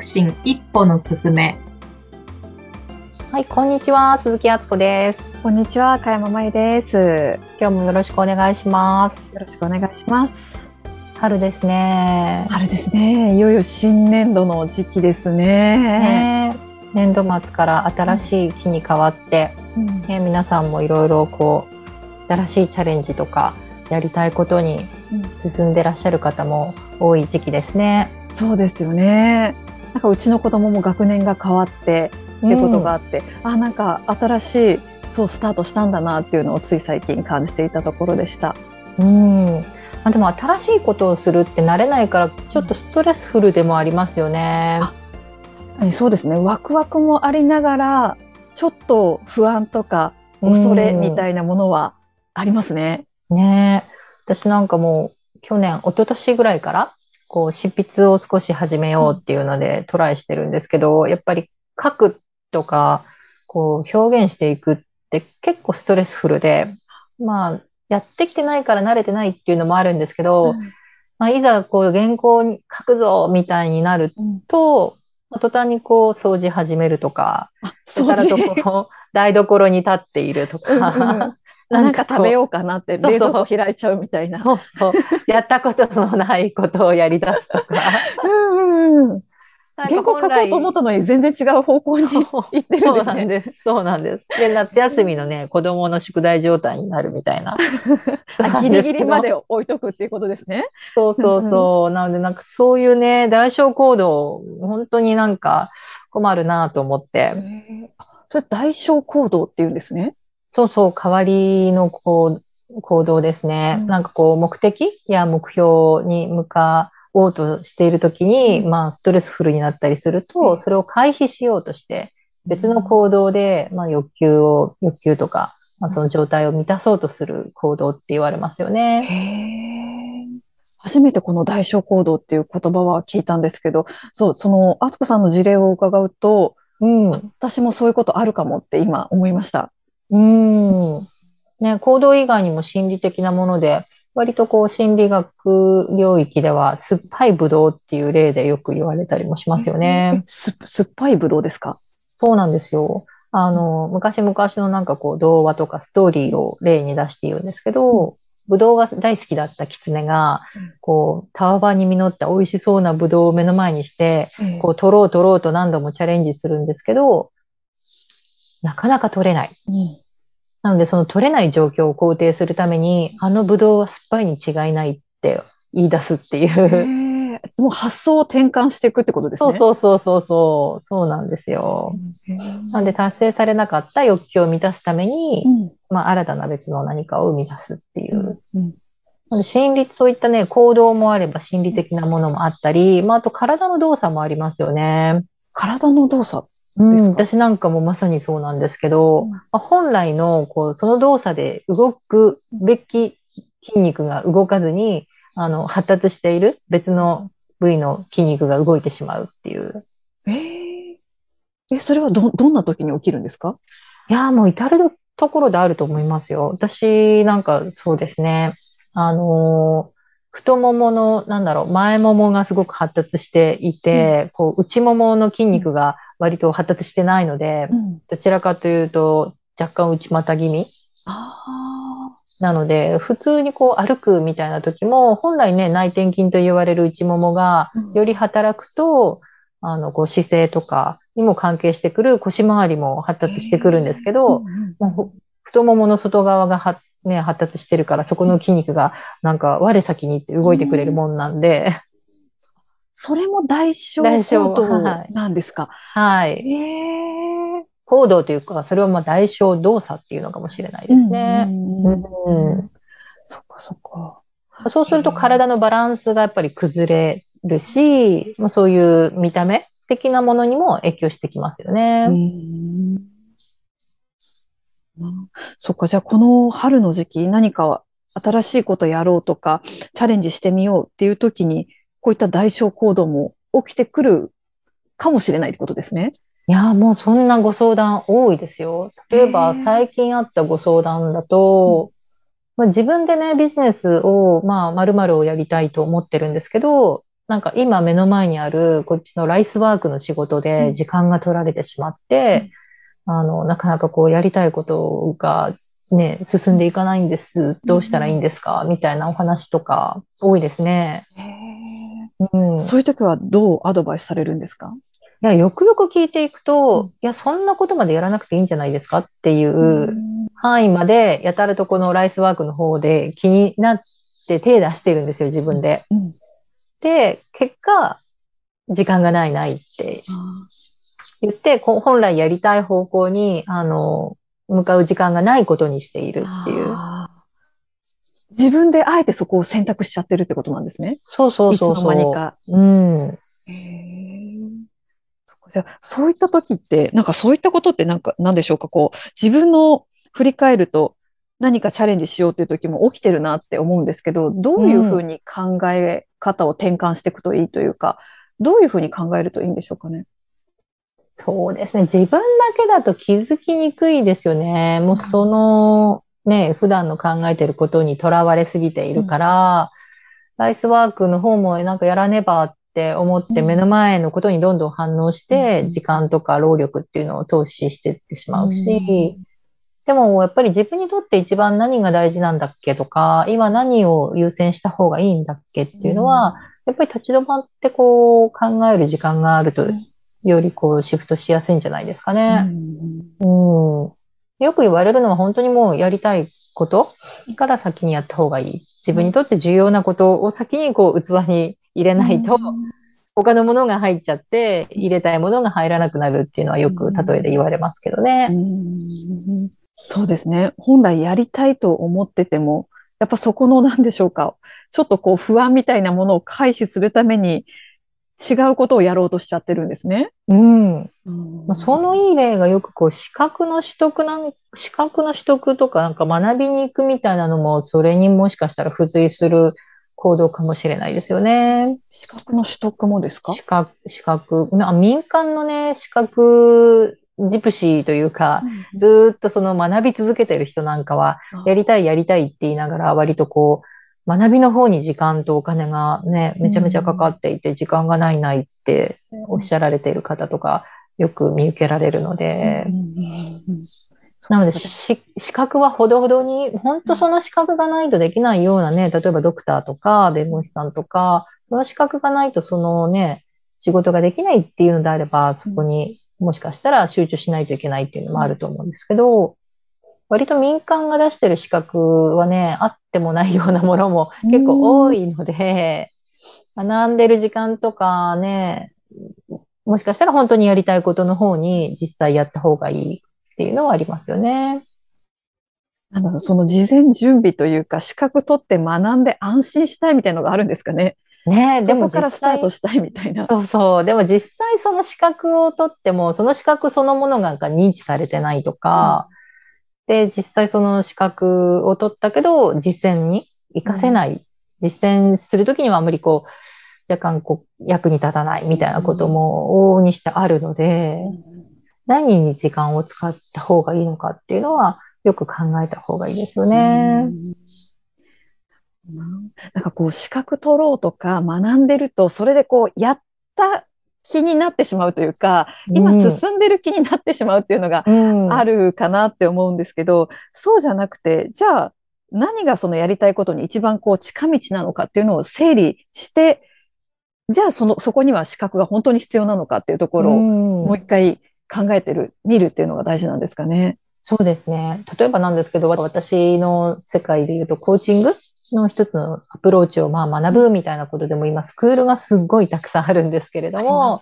促進一歩のすすめはい、こんにちは、鈴木敦子です。こんにちは、かやままゆです。よ今日もよろしくお願いします。ろしくお願いします。春ですね。春ですね。いよいよ新年度の時期ですね。ね年度末から新しい日に変わって、うんね、皆さんもいろいろこう新しいチャレンジとかやりたいことに進んでらっしゃる方も多い時期ですね。そうですよね。なんかうちの子供も学年が変わってってことがあって、あなんか新しいそうスタートしたんだなっていうのをつい最近感じていたところでした。うん。あ、でも新しいことをするって慣れないからちょっとストレスフルでもありますよね。あ確かにそうですね。ワクワクもありながら、ちょっと不安とか恐れみたいなものはありますね。ねえ。私なんかもう去年、一昨年ぐらいから、こう執筆を少し始めようっていうのでトライしてるんですけど、やっぱり書くとか、こう表現していくって結構ストレスフルで、まあ、やってきてないから慣れてないっていうのもあるんですけど、まあ、いざこう原稿に書くぞみたいになるうん。と、まあ途端にこう掃除始めるとか、あ、それからとこう台所に立っているとうんうんか、なんか食べうようかなってそうそう冷蔵庫開いちゃうみたいな。そうそう。やったことのないことをやり出すとか。うん原稿書こうと思ったのに全然違う方向にそう行ってるんでそうすね。なんです。そうなんです。で、夏休みのね、子供の宿題状態になるみたいな。あギリギリまで置いとくっていうことですね。そうそうそう。なので、なんかそういうね、代償行動、本当になんか困るなと思って。それ代償行動っていうんですね。そうそう、代わりのこう行動ですね。うんなんかこう、目的や目標に向かおうとしているときに、うんまあ、ストレスフルになったりするうと、んそれを回避しようとして、別の行動で、まあ、欲求を、欲求とか、まあ、その状態を満たそうとする行動って言われますよね。へー初めてこの代償行動っていう言葉は聞いたんですけど、そう、その、あつこさんの事例を伺うと、うん。私もそういうことあるかもって今思いました。うん。ね、行動以外にも心理的なもので、割とこう心理学領域では酸っぱいブドウっていう例でよく言われたりもしますよえね。す酸っぱいブドウですか？そうなんですよ。あの、昔々のなんかこう童話とかストーリーを例に出して言うんですけど、ブドウが大好きだった狐がうん、こう、たわわに実った美味しそうなブドウを目の前にして、こう、取ろう取ろうと何度もチャレンジするんですけど、なかなか取れない。うんなので、その取れない状況を肯定するために、あのブドウは酸っぱいに違いないって言い出すっていう。もう発想を転換していくってことですそうね。そうそうそうそう、そうなんですよ。なので、達成されなかった欲求を満たすために、うんまあ、新たな別の何かを生み出すっていう。うん心理、そういったね、行動もあれば心理的なものもあったり、まあ、あと体の動作もありますよね。体の動作。うん、私なんかもまさにそうなんですけど、うんまあ、本来の、こう、その動作で動くべき筋肉が動かずに、あの、発達している別の部位の筋肉が動いてしまうっていう。えーえ、それはど、どんな時に起きるんですか？いやー、もう至るところであると思いますよ。私なんかそうですね。あのー太ももの、なんだろう、前ももがすごく発達していて、こう、内ももの筋肉が割と発達してないので、ん。どちらかというと、若干内股気味あなので、普通にこう歩くみたいな時も、本来ね、内転筋と言われる内ももがうん。より働くと、あの、こう姿勢とかにも関係してくる腰回りも発達してくるんですけど、もうふ太ももの外側がは、ね、発達してるから、そこの筋肉がなんか我先に行って動いてくれるもんなんで、それも代償代償行動はいなんですか？はい。ええ行動というか、それはまあ代償動作っていうのかもしれないですね。うんうんそっかそっか。そうすると体のバランスがやっぱり崩れるし、まあ、そういう見た目的なものにも影響してきますよね。うんそっか、じゃあこの春の時期何か新しいことやろうとか、チャレンジしてみようっていう時に、こういった代償行動も起きてくるかもしれないってことですね。いやー、もうそんなご相談多いですよ。例えば最近あったご相談だと、まあ、自分でね、ビジネスを、まあ、〇〇をやりたいと思ってるんですけど、なんか今目の前にあるこっちのライスワークの仕事で時間が取られてしまって、あの、なかなかこうやりたいことがね、進んでいかないんです。どうしたらいいんですか？みたいなお話とか多いですね。うん。いそういう時はどうアドバイスされるんですか？や、よくよく聞いていくと、いや、そんなことまでやらなくていいんじゃないですかっていう範囲まで、やたらとこのライスワークの方で気になって手出してるんですよ、自分で。うん。で、結果、時間がないないって言って、本来やりたい方向に、あの、向かう時間がないことにしているっていう。自分であえてそこを選択しちゃってるってことなんですね。そうそうそういつの間にそう。か。うん。じゃあそういった時って、なんかそういったことってなんか、なんでしょうか、こう、自分の振り返ると何かチャレンジしようっていう時も起きてるなって思うんですけど、どういうふうに考え方を転換していくといいというか、どういうふうに考えるといいんでしょうかね？そうですね。自分だけだと気づきにくいですよね。もうその、ね、普段の考えてることにとらわれすぎているから、ライスワークの方もなんかやらねばって思ってうん。目の前のことにどんどん反応しうて、ん。時間とか労力っていうのを投資していってしまううん。し、でもやっぱり自分にとって一番何が大事なんだっけとか、今何を優先した方がいいんだっけっていうのは、やっぱり立ち止まってこう考える時間があるとうん、よりこうシフトしやすいんじゃないですかうね。んうん。よく言われるのは本当にもうやりたいことから先にやった方がいい。自分にとって重要なことを先にこう器に入れないと、他のものが入っちゃって、入れたいものが入らなくなるっていうのはよく例えで言われますけどね。うんそうですね。本来やりたいと思ってても、やっぱそこの何でしょうか。ちょっとこう不安みたいなものを回避するために違うことをやろうとしちゃってるんですね。うん。うんまあ、そのいい例がよくこう資格の取得なん、資格の取得とかなんか学びに行くみたいなのも、それにもしかしたら付随する行動かもしれないですよね。資格の取得もですか？資格、資格、まあ、民間のね、資格ジプシーというか、ずーっとその学び続けてる人なんかは、やりたいやりたいって言いながら、割とこう、学びの方に時間とお金がね、めちゃめちゃかかっていて、時間がないないっておっしゃられている方とか、よく見受けられるので。なので、し資格はほどほどに、本当その資格がないとできないようなね、例えばドクターとか弁護士さんとか、その資格がないとそのね、仕事ができないっていうのであれば、そこにもしかしたら集中しないといけないっていうのもあると思うんですけど、割と民間が出してる資格はね、あってもないようなものも結構多いので、学んでる時間とかね、もしかしたら本当にやりたいことの方に実際やった方がいいっていうのはありますよね。なんだろう、その事前準備というか、資格取って学んで安心したいみたいなのがあるんですかね。ねえ、でもそこからスタート、したいみたいな。そうそう。でも実際その資格を取っても、その資格そのものが認知されてないとか、で、実際その資格を取ったけど、実践に活かせない。実践するときにはあまりこう、若干こう、役に立たないみたいなことも往々にしてあるので、何に時間を使った方がいいのかっていうのは、よく考えた方がいいですよね。うんなんかこう資格取ろうとか学んでると、それでこうやった気になってしまうというか、今うん進んでる気になってしまうっていうのがうんあるかなって思うんですけど、そうじゃなくて、じゃあ何がそのやりたいことに一番こう近道なのかっていうのを整理して、じゃあその、そこには資格が本当に必要なのかっていうところをうんもう一回考えてる、見るっていうのが大事なんですかね。そうですね。例えばなんですけど、私の世界で言うと、コーチングの一つのアプローチをまあ学ぶみたいなことでも今、スクールがすっごいたくさんあるんですけれども、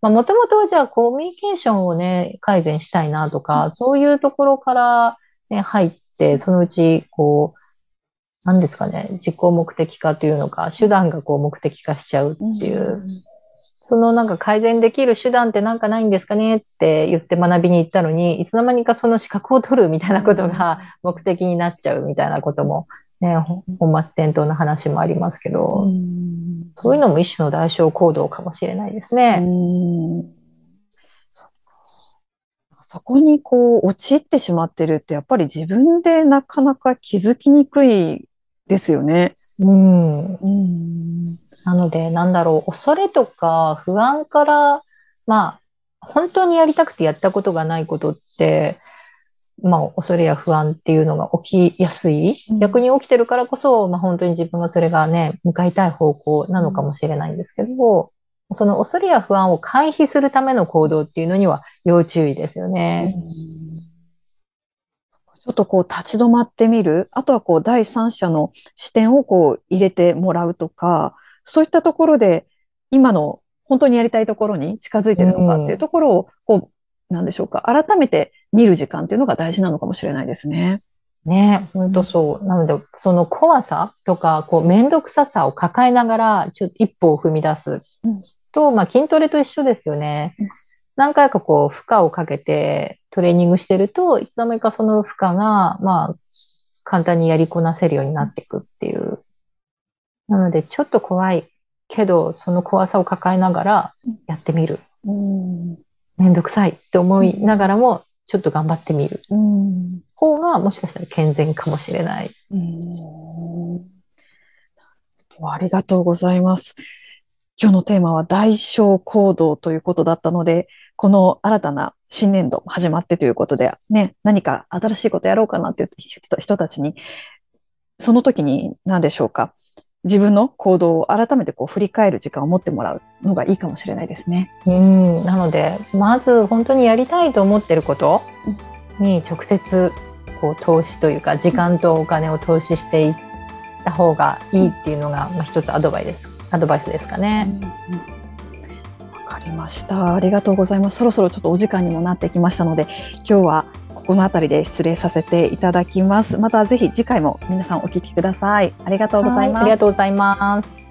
まあ、もともとはじゃあコミュニケーションをね、改善したいなとか、そういうところからね、入って、そのうち、こう、何ですかね、自己目的化というのか、手段がこう目的化しちゃうっていう、そのなんか改善できる手段ってなんかないんですかねって言って学びに行ったのに、いつの間にかその資格を取るみたいなことが目的になっちゃうみたいなことも、ね、ほ本末転倒な話もありますけど、うんそういうのも一種の代償行動かもしれないですね。うんそこにこう陥ってしまってるってやっぱり自分でなかなか気づきにくいですよね。うん。うんなので、なんだろう、恐れとか不安から、まあ、本当にやりたくてやったことがないことって、まあ、恐れや不安っていうのが起きやすい。うん逆に起きてるからこそ、まあ、本当に自分がそれがね、向かいたい方向なのかもしれないんですけど、その恐れや不安を回避するための行動っていうのには要注意ですよね。ちょっとこう立ち止まってみる。あとはこう第三者の視点をこう入れてもらうとか、そういったところで今の本当にやりたいところに近づいてるのかっていうところを、こう、なんでしょうか。改めて見る時間っていうのが大事なのかもしれないですね。ね、本当そう。なので、その怖さとか、こう、めんどくささを抱えながら、ちょっと一歩を踏み出すうんと、まあ、筋トレと一緒ですよねうん。何回かこう、負荷をかけてトレーニングしてると、いつの間にかその負荷が、まあ、簡単にやりこなせるようになっていくっていう。なので、ちょっと怖いけど、その怖さを抱えながらやってみる。うん。めんどくさいって思いながらも、ちょっと頑張ってみるうん。方が、もしかしたら健全かもしれない。うんありがとうございます。今日のテーマは代償行動ということだったので、この新たな新年度始まってということで、ね、何か新しいことやろうかなっていう人たちに、その時に何でしょうか？自分の行動を改めてこう振り返る時間を持ってもらうのがいいかもしれないですね。うん、なので、まず本当にやりたいと思ってることに直接こう投資というか、時間とお金を投資していった方がいいっていうのが、まあ、一つアドバイスです。アドバイスですかね。わかりました。ありがとうございます。そろそろちょっとお時間にもなってきましたので、今日はここのあたりで失礼させていただきます。またぜひ次回も皆さんお聞きください。ありがとうございます。ありがとうございます。